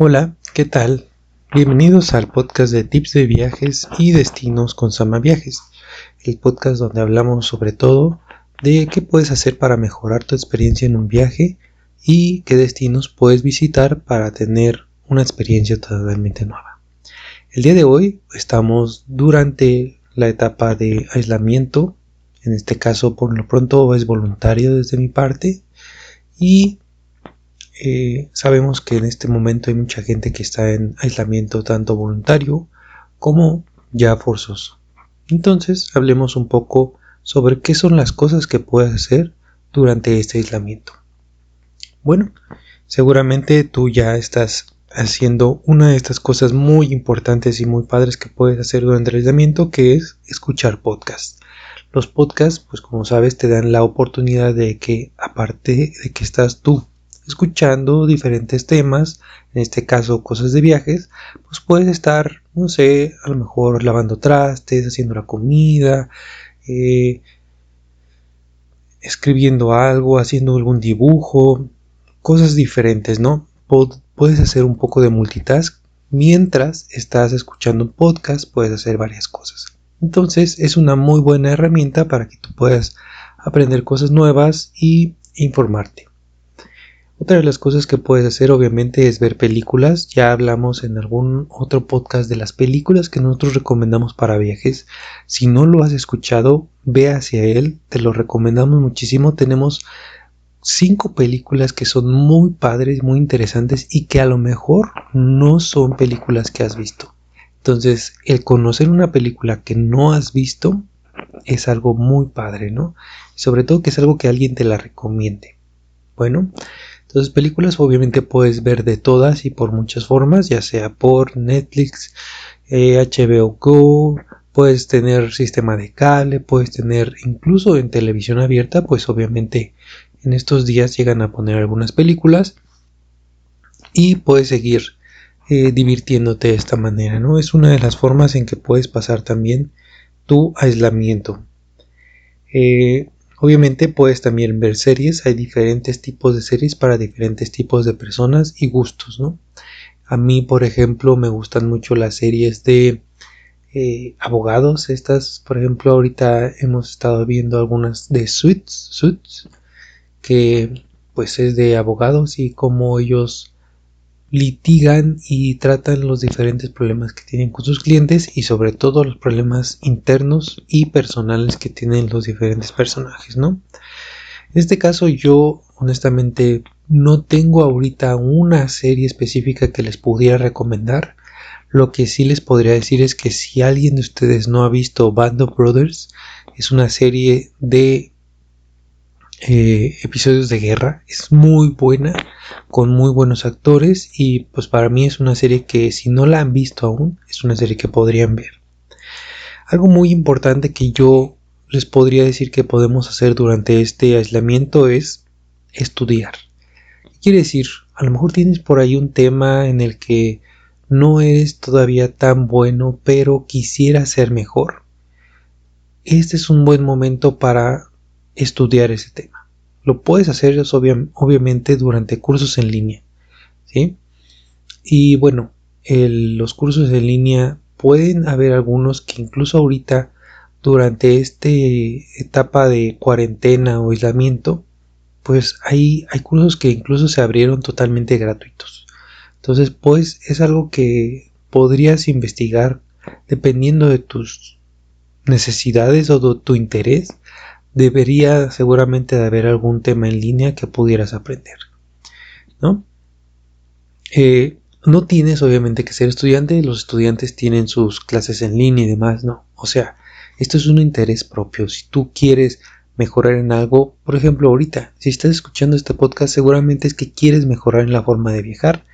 Hola, ¿qué tal? Bienvenidos al podcast de tips de viajes y destinos con Sama Viajes, el podcast donde hablamos sobre todo de qué puedes hacer para mejorar tu experiencia en un viaje y qué destinos puedes visitar para tener una experiencia totalmente nueva. El día de hoy estamos durante la etapa de aislamiento, en este caso por lo pronto es voluntario desde mi parte y eh, sabemos que en este momento hay mucha gente que está en aislamiento tanto voluntario como ya forzoso. Entonces hablemos un poco sobre qué son las cosas que puedes hacer durante este aislamiento. Bueno, seguramente tú ya estás haciendo una de estas cosas muy importantes y muy padres que puedes hacer durante el aislamiento, que es escuchar podcasts. Los podcasts, pues como sabes, te dan la oportunidad de que aparte de que estás tú escuchando diferentes temas, en este caso cosas de viajes, pues puedes estar, no sé, a lo mejor lavando trastes, haciendo la comida, eh, escribiendo algo, haciendo algún dibujo, cosas diferentes, ¿no? puedes hacer un poco de multitask mientras estás escuchando un podcast, puedes hacer varias cosas. Entonces es una muy buena herramienta para que tú puedas aprender cosas nuevas y informarte. Otra de las cosas que puedes hacer obviamente es ver películas. Ya hablamos en algún otro podcast de las películas que nosotros recomendamos para viajes. Si no lo has escuchado, ve hacia él. Te lo recomendamos muchísimo. Tenemos cinco películas que son muy padres, muy interesantes y que a lo mejor no son películas que has visto. Entonces, el conocer una película que no has visto es algo muy padre, ¿no? Sobre todo que es algo que alguien te la recomiende. Bueno, entonces películas obviamente puedes ver de todas y por muchas formas, ya sea por Netflix, HBO eh, Go, puedes tener sistema de cable, puedes tener incluso en televisión abierta, pues obviamente en estos días llegan a poner algunas películas y puedes seguir eh, divirtiéndote de esta manera, ¿no? Es una de las formas en que puedes pasar también tu aislamiento. Eh, Obviamente puedes también ver series, hay diferentes tipos de series para diferentes tipos de personas y gustos, ¿no? A mí, por ejemplo, me gustan mucho las series de eh, abogados. Estas, por ejemplo, ahorita hemos estado viendo algunas de Suits, Suits, que pues es de abogados y cómo ellos litigan y tratan los diferentes problemas que tienen con sus clientes y sobre todo los problemas internos y personales que tienen los diferentes personajes, ¿no? En este caso yo honestamente no tengo ahorita una serie específica que les pudiera recomendar. Lo que sí les podría decir es que si alguien de ustedes no ha visto Band of Brothers, es una serie de eh, episodios de guerra. Es muy buena, con muy buenos actores y pues para mí es una serie que si no la han visto aún, es una serie que podrían ver. Algo muy importante que yo les podría decir que podemos hacer durante este aislamiento es estudiar. ¿Qué quiere decir? A lo mejor tienes por ahí un tema en el que no eres todavía tan bueno, pero quisiera ser mejor. Este es un buen momento para estudiar ese tema. Lo puedes hacer obviamente durante cursos en línea. ¿sí? Y bueno, los cursos en línea pueden haber algunos que incluso ahorita durante esta etapa de cuarentena o aislamiento, pues hay, hay cursos que incluso se abrieron totalmente gratuitos. Entonces, pues es algo que podrías investigar dependiendo de tus necesidades o de tu interés debería seguramente de haber algún tema en línea que pudieras aprender. ¿No? Eh, no tienes obviamente que ser estudiante, los estudiantes tienen sus clases en línea y demás, ¿no? O sea, esto es un interés propio. Si tú quieres mejorar en algo, por ejemplo, ahorita, si estás escuchando este podcast, seguramente es que quieres mejorar en la forma de viajar.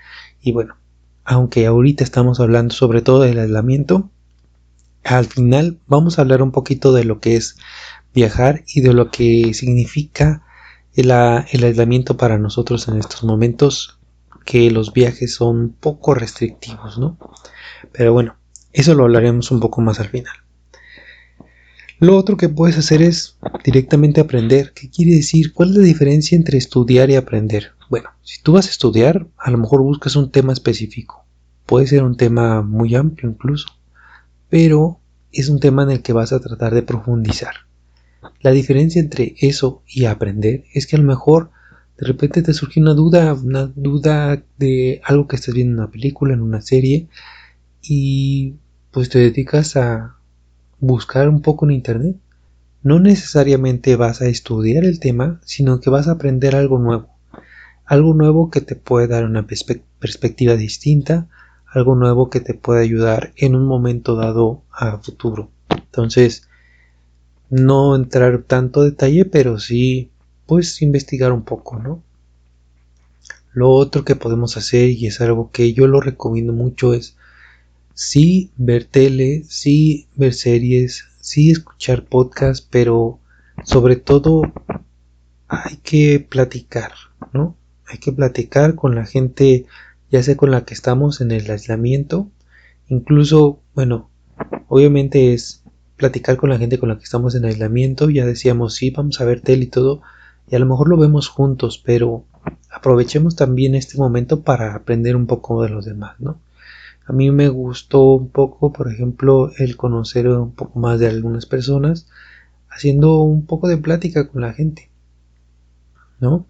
Y bueno, aunque ahorita estamos hablando sobre todo del aislamiento, al final vamos a hablar un poquito de lo que es viajar y de lo que significa el, aislamiento para nosotros en estos momentos, que los viajes son poco restrictivos, ¿no? Pero bueno, eso lo hablaremos un poco más al final. Lo otro que puedes hacer es directamente aprender. ¿Qué quiere decir? ¿Cuál es la diferencia entre estudiar y aprender? bueno, si tú vas a estudiar, a lo mejor buscas un tema específico. Puede ser un tema muy amplio incluso, pero es un tema en el que vas a tratar de profundizar. La diferencia entre eso y aprender es que a lo mejor de repente te surge una duda, una duda de algo que estás viendo en una película, en una serie, y pues te dedicas a buscar un poco en internet. No necesariamente vas a estudiar el tema, sino que vas a aprender algo nuevo. Algo nuevo que te puede dar una perspectiva distinta, algo nuevo que te puede ayudar en un momento dado a futuro. Entonces, no entrar tanto detalle, pero sí, pues investigar un poco, ¿no? Lo otro que podemos hacer, y es algo que yo lo recomiendo mucho, es sí ver tele, sí ver series, sí escuchar podcast, pero sobre todo hay que platicar, ¿no? Hay que platicar con la gente, ya sea con la que estamos en el aislamiento, incluso, bueno, obviamente es platicar con la gente con la que estamos en aislamiento, ya decíamos, sí, vamos a ver tele y todo, y a lo mejor lo vemos juntos, pero aprovechemos también este momento para aprender un poco de los demás, ¿no? A mí me gustó un poco, por ejemplo, el conocer un poco más de algunas personas, haciendo un poco de plática con la gente, ¿no?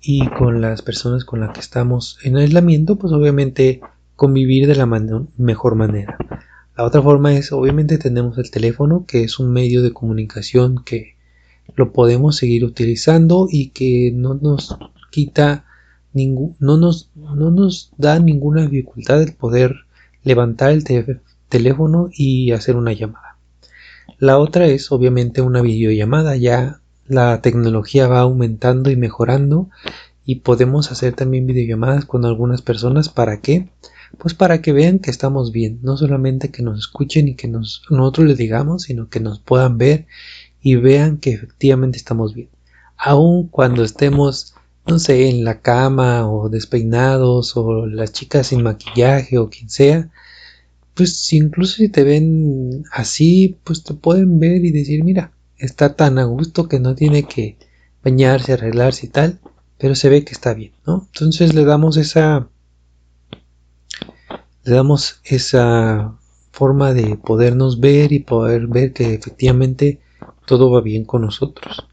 Y con las personas con las que estamos en aislamiento, pues obviamente convivir de la mejor manera. La otra forma es, obviamente tenemos el teléfono, que es un medio de comunicación que lo podemos seguir utilizando y que no nos quita no nos, no nos da ninguna dificultad el poder levantar el teléfono y hacer una llamada. La otra es obviamente una videollamada, ya la tecnología va aumentando y mejorando y podemos hacer también videollamadas con algunas personas. Para que pues para que vean que estamos bien, no solamente que nos escuchen y que nos, nosotros les digamos, sino que nos puedan ver y vean que efectivamente estamos bien. Aun cuando estemos no sé, en la cama o despeinados o las chicas sin maquillaje o quien sea, pues incluso si te ven así, pues te pueden ver y decir, mira, está tan a gusto que no tiene que bañarse, arreglarse y tal, pero se ve que está bien, ¿no? Entonces le damos esa le damos esa forma de podernos ver y poder ver que efectivamente todo va bien con nosotros.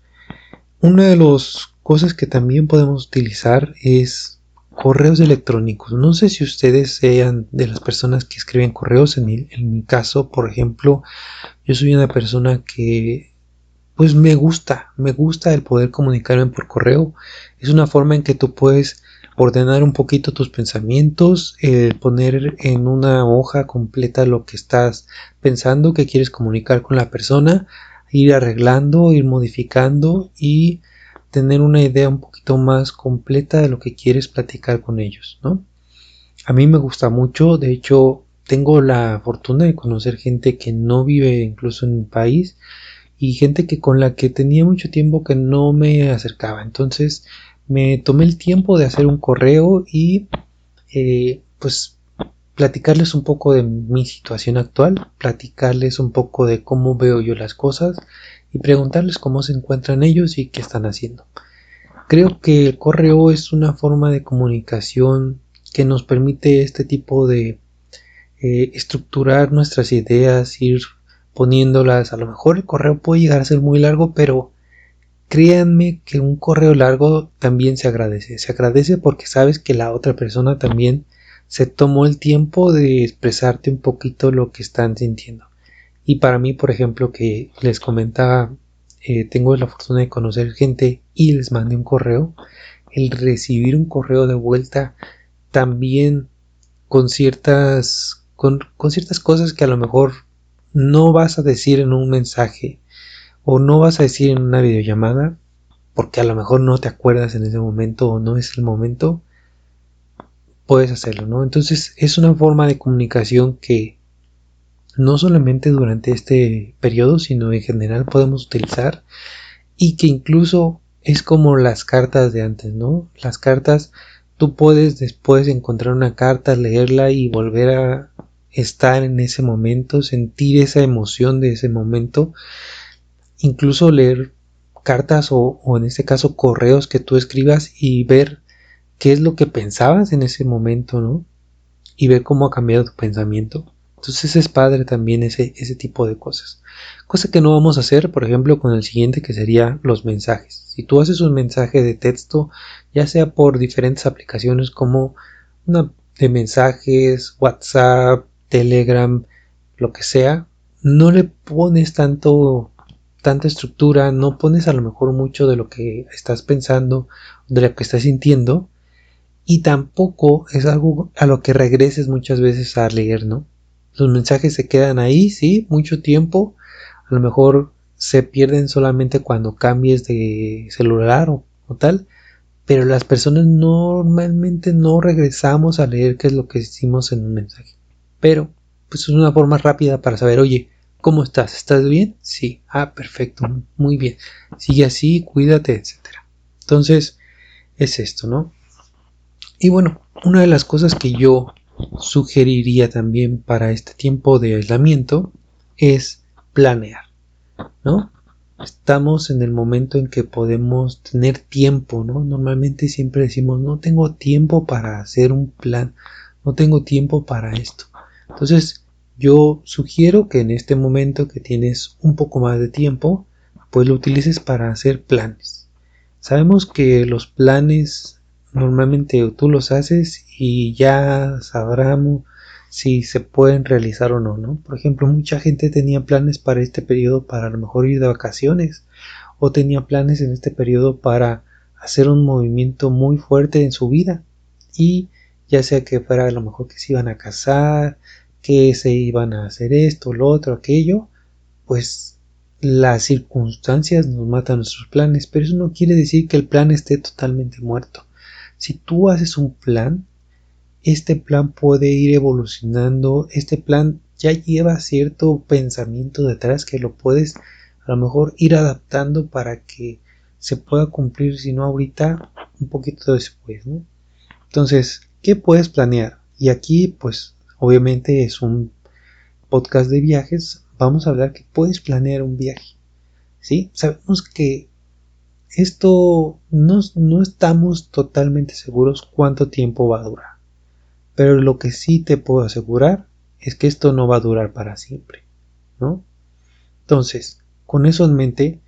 Uno de los cosas que también podemos utilizar es correos electrónicos. No sé si ustedes sean de las personas que escriben correos. En mi, en mi caso, por ejemplo, yo soy una persona que pues me gusta, me gusta el poder comunicarme por correo. Es una forma en que tú puedes ordenar un poquito tus pensamientos, poner en una hoja completa lo que estás pensando, que quieres comunicar con la persona, ir arreglando, ir modificando y tener una idea un poquito más completa de lo que quieres platicar con ellos, ¿no? A mí me gusta mucho, de hecho tengo la fortuna de conocer gente que no vive incluso en mi país y gente que con la que tenía mucho tiempo que no me acercaba. Entonces me tomé el tiempo de hacer un correo y eh, pues platicarles un poco de mi situación actual, platicarles un poco de cómo veo yo las cosas y preguntarles cómo se encuentran ellos y qué están haciendo. Creo que el correo es una forma de comunicación que nos permite este tipo de eh, estructurar nuestras ideas, ir poniéndolas. A lo mejor el correo puede llegar a ser muy largo, pero créanme que un correo largo también se agradece. Se agradece porque sabes que la otra persona también se tomó el tiempo de expresarte un poquito lo que están sintiendo. Y para mí, por ejemplo, que les comentaba, eh, tengo la fortuna de conocer gente y les mandé un correo, el recibir un correo de vuelta también con ciertas, con, con ciertas cosas que a lo mejor no vas a decir en un mensaje o no vas a decir en una videollamada porque a lo mejor no te acuerdas en ese momento o no es el momento, puedes hacerlo, ¿no? Entonces es una forma de comunicación que no solamente durante este periodo, sino en general podemos utilizar y que incluso es como las cartas de antes, ¿no? Las cartas, tú puedes después encontrar una carta, leerla y volver a estar en ese momento, sentir esa emoción de ese momento, incluso leer cartas o, en este caso correos que tú escribas y ver qué es lo que pensabas en ese momento, ¿no? Y ver cómo ha cambiado tu pensamiento. Entonces es padre también ese, ese tipo de cosas. Cosa que no vamos a hacer, por ejemplo, con el siguiente que sería los mensajes. Si tú haces un mensaje de texto, ya sea por diferentes aplicaciones como una de mensajes, WhatsApp, Telegram, lo que sea, no le pones tanto tanta estructura, no pones a lo mejor mucho de lo que estás pensando, de lo que estás sintiendo, y tampoco es algo a lo que regreses muchas veces a leer, ¿no? Los mensajes se quedan ahí, sí, mucho tiempo, a lo mejor se pierden solamente cuando cambies de celular o, tal, pero las personas normalmente no regresamos a leer qué es lo que hicimos en un mensaje. Pero, pues es una forma rápida para saber, oye, ¿cómo estás? ¿Estás bien? Sí, ah, perfecto, muy bien. Sigue así, cuídate, etc. Entonces, es esto, ¿no? Y bueno, una de las cosas que yo sugeriría también para este tiempo de aislamiento es planear, ¿no? Estamos en el momento en que podemos tener tiempo, ¿no? Normalmente siempre decimos, no tengo tiempo para hacer un plan, no tengo tiempo para esto. Entonces, yo sugiero que en este momento que tienes un poco más de tiempo, pues lo utilices para hacer planes. Sabemos que los planes normalmente tú los haces y ya sabrán si se pueden realizar o no, ¿no? Por ejemplo, mucha gente tenía planes para este periodo para a lo mejor ir de vacaciones o tenía planes en este periodo para hacer un movimiento muy fuerte en su vida y ya sea que fuera a lo mejor que se iban a casar, que se iban a hacer esto, lo otro, aquello, pues las circunstancias nos matan nuestros planes, pero eso no quiere decir que el plan esté totalmente muerto. Si tú haces un plan, este plan puede ir evolucionando, este plan ya lleva cierto pensamiento detrás que lo puedes a lo mejor ir adaptando para que se pueda cumplir, si no ahorita, un poquito después, ¿no? Entonces, ¿qué puedes planear? Y aquí, pues, obviamente es un podcast de viajes, vamos a hablar que puedes planear un viaje, ¿sí? Sabemos que esto no, no estamos totalmente seguros cuánto tiempo va a durar. Pero lo que sí te puedo asegurar es que esto no va a durar para siempre, ¿no? Entonces, con eso en mente,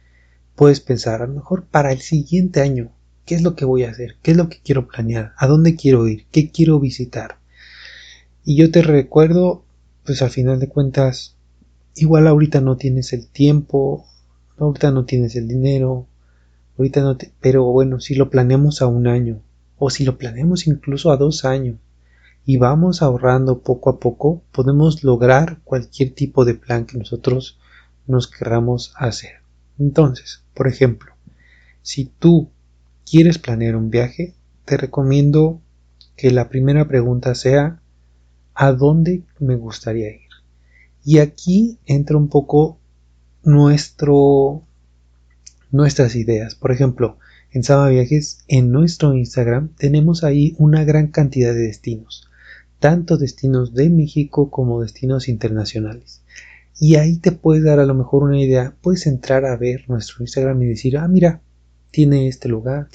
puedes pensar, a lo mejor para el siguiente año, ¿qué es lo que voy a hacer? ¿Qué es lo que quiero planear? ¿A dónde quiero ir? ¿Qué quiero visitar? Y yo te recuerdo, pues al final de cuentas, igual ahorita no tienes el tiempo, ahorita no tienes el dinero, Ahorita no te, pero bueno, si lo planeamos a un año o si lo planeamos incluso a dos años y vamos ahorrando poco a poco, podemos lograr cualquier tipo de plan que nosotros nos querramos hacer. Entonces, por ejemplo, si tú quieres planear un viaje, te recomiendo que la primera pregunta sea ¿a dónde me gustaría ir? Y aquí entra un poco nuestro nuestras ideas. Por ejemplo, en Sama Viajes, en nuestro Instagram, tenemos ahí una gran cantidad de destinos, tanto destinos de México como destinos internacionales. Y ahí te puedes dar a lo mejor una idea, puedes entrar a ver nuestro Instagram y decir, ah, mira, tiene este lugar,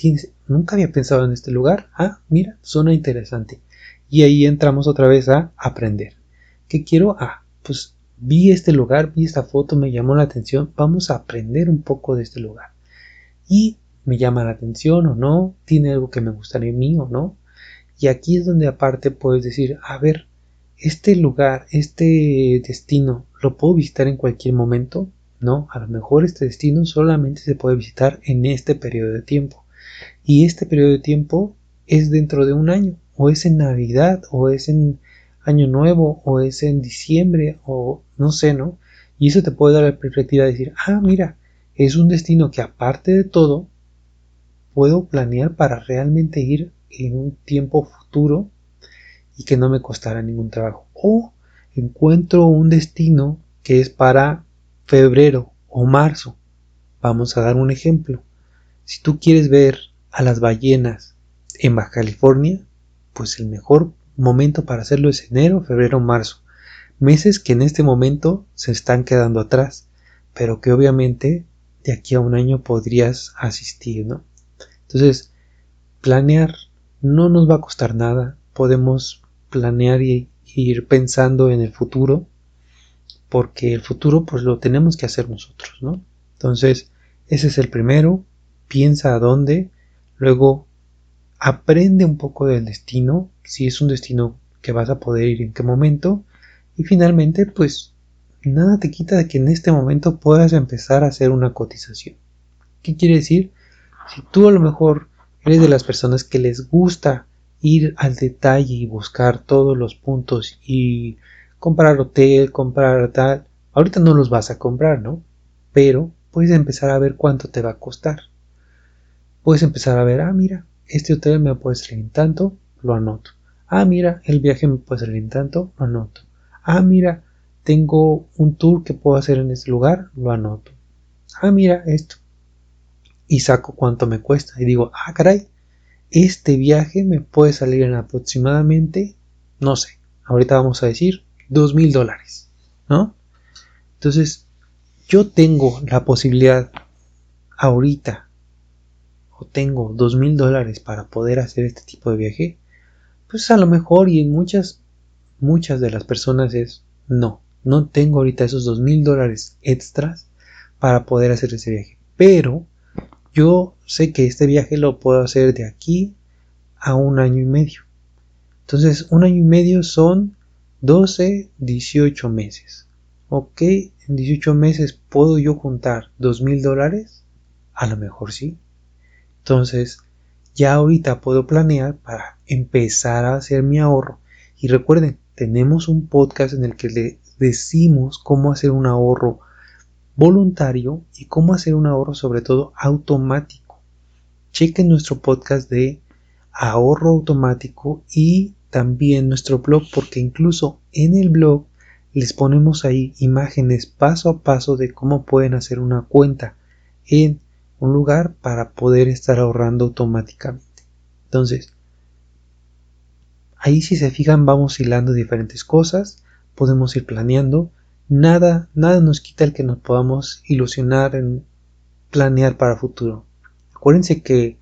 nunca había pensado en este lugar, ah, mira, suena interesante. Y ahí entramos otra vez a aprender. ¿Qué quiero? Ah, pues vi este lugar, vi esta foto, me llamó la atención, vamos a aprender un poco de este lugar. Y me llama la atención o no, tiene algo que me gustaría en mí o no. Y aquí es donde aparte puedes decir, a ver, este lugar, este destino, ¿lo puedo visitar en cualquier momento? No, a lo mejor este destino solamente se puede visitar en este periodo de tiempo. Y este periodo de tiempo es dentro de un año, o es en Navidad, o es en Año Nuevo, o es en diciembre, o no sé, ¿no? Y eso te puede dar la perspectiva de decir, ah, mira, es un destino que aparte de todo, puedo planear para realmente ir en un tiempo futuro y que no me costará ningún trabajo. O encuentro un destino que es para febrero o marzo. Vamos a dar un ejemplo. Si tú quieres ver a las ballenas en Baja California, pues el mejor momento para hacerlo es enero, febrero, marzo meses que en este momento se están quedando atrás, pero que obviamente de aquí a un año podrías asistir, ¿no? Entonces, planear no nos va a costar nada, podemos planear y ir pensando en el futuro, porque el futuro pues lo tenemos que hacer nosotros, ¿no? Entonces, ese es el primero, piensa a dónde, luego aprende un poco del destino, si es un destino que vas a poder ir en qué momento, y finalmente pues nada te quita de que en este momento puedas empezar a hacer una cotización. ¿Qué quiere decir? Si tú a lo mejor eres de las personas que les gusta ir al detalle y buscar todos los puntos y comprar hotel, comprar tal, ahorita no los vas a comprar, ¿no? Pero puedes empezar a ver cuánto te va a costar. Puedes empezar a ver, ah, mira, este hotel me puede salir en tanto, lo anoto. Ah, mira, el viaje me puede salir en tanto, lo anoto. Ah, mira, tengo un tour que puedo hacer en este lugar, lo anoto. Ah, mira esto. Y saco cuánto me cuesta. Y digo, ah, caray, este viaje me puede salir en aproximadamente, no sé, ahorita vamos a decir, dos mil dólares, ¿no? Entonces, yo tengo la posibilidad ahorita, o tengo dos mil dólares para poder hacer este tipo de viaje, pues a lo mejor y en muchas, muchas de las personas es no no tengo ahorita esos dos mil dólares extras para poder hacer ese viaje. Pero yo sé que este viaje lo puedo hacer de aquí a un año y medio. Entonces, un año y medio son 12, 18 meses. ¿Ok? En 18 meses puedo yo juntar dos mil dólares. A lo mejor sí. Entonces, ya ahorita puedo planear para empezar a hacer mi ahorro. Y recuerden, tenemos un podcast en el que le decimos cómo hacer un ahorro voluntario y cómo hacer un ahorro sobre todo automático. Chequen nuestro podcast de ahorro automático y también nuestro blog porque incluso en el blog les ponemos ahí imágenes paso a paso de cómo pueden hacer una cuenta en un lugar para poder estar ahorrando automáticamente. Entonces, ahí si se fijan vamos hilando diferentes cosas podemos ir planeando. Nada, nada nos quita el que nos podamos ilusionar en planear para el futuro. Acuérdense que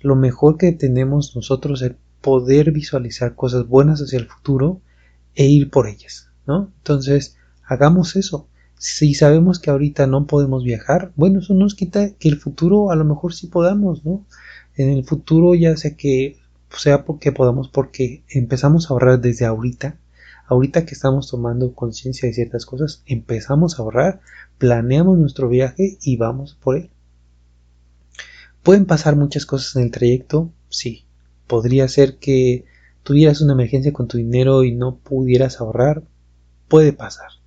lo mejor que tenemos nosotros es poder visualizar cosas buenas hacia el futuro e ir por ellas, ¿no? Entonces, hagamos eso. Si sabemos que ahorita no podemos viajar, bueno, eso nos quita que el futuro a lo mejor sí podamos, ¿no? En el futuro ya sea que sea porque podamos, porque empezamos a ahorrar desde ahorita, ahorita que estamos tomando conciencia de ciertas cosas, empezamos a ahorrar, planeamos nuestro viaje y vamos por él. ¿Pueden pasar muchas cosas en el trayecto? Sí. Podría ser que tuvieras una emergencia con tu dinero y no pudieras ahorrar. Puede pasar.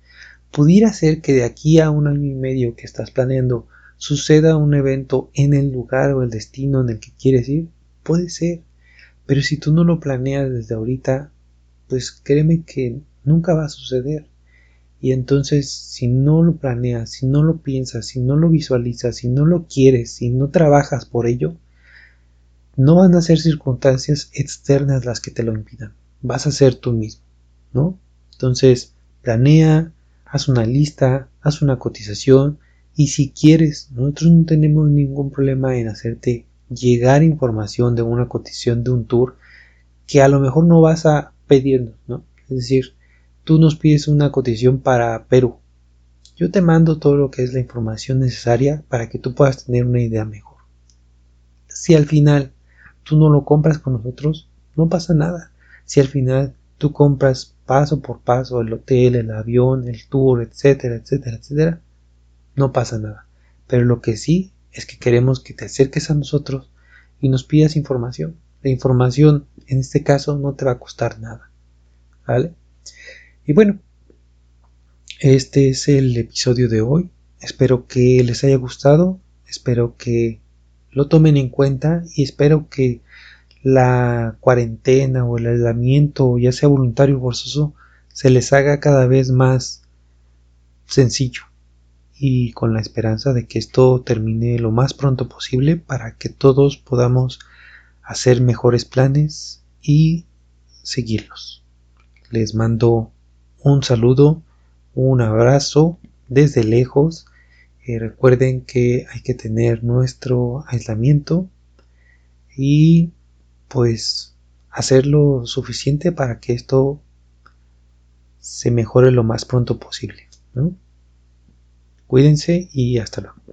Pudiera ser que de aquí a un año y medio que estás planeando suceda un evento en el lugar o el destino en el que quieres ir. Puede ser. Pero si tú no lo planeas desde ahorita, pues créeme que nunca va a suceder. Y entonces, si no lo planeas, si no lo piensas, si no lo visualizas, si no lo quieres, si no trabajas por ello, no van a ser circunstancias externas las que te lo impidan. Vas a ser tú mismo, ¿no? Entonces, planea, haz una lista, haz una cotización y si quieres, nosotros no tenemos ningún problema en hacerte llegar información de una cotización de un tour que a lo mejor no vas a pedirnos, ¿no? Es decir, tú nos pides una cotización para Perú. Yo te mando todo lo que es la información necesaria para que tú puedas tener una idea mejor. Si al final tú no lo compras con nosotros, no pasa nada. Si al final tú compras paso por paso el hotel, el avión, el tour, etcétera, etcétera, etcétera, no pasa nada. Pero lo que sí es que queremos que te acerques a nosotros y nos pidas información. La información en este caso no te va a costar nada. ¿Vale? Y bueno, este es el episodio de hoy. Espero que les haya gustado. Espero que lo tomen en cuenta y espero que la cuarentena o el aislamiento, ya sea voluntario o forzoso, se les haga cada vez más sencillo y con la esperanza de que esto termine lo más pronto posible para que todos podamos hacer mejores planes y seguirlos. Les mando un saludo, un abrazo desde lejos. Eh, recuerden que hay que tener nuestro aislamiento y pues hacer lo suficiente para que esto se mejore lo más pronto posible. ¿no? Cuídense y hasta luego.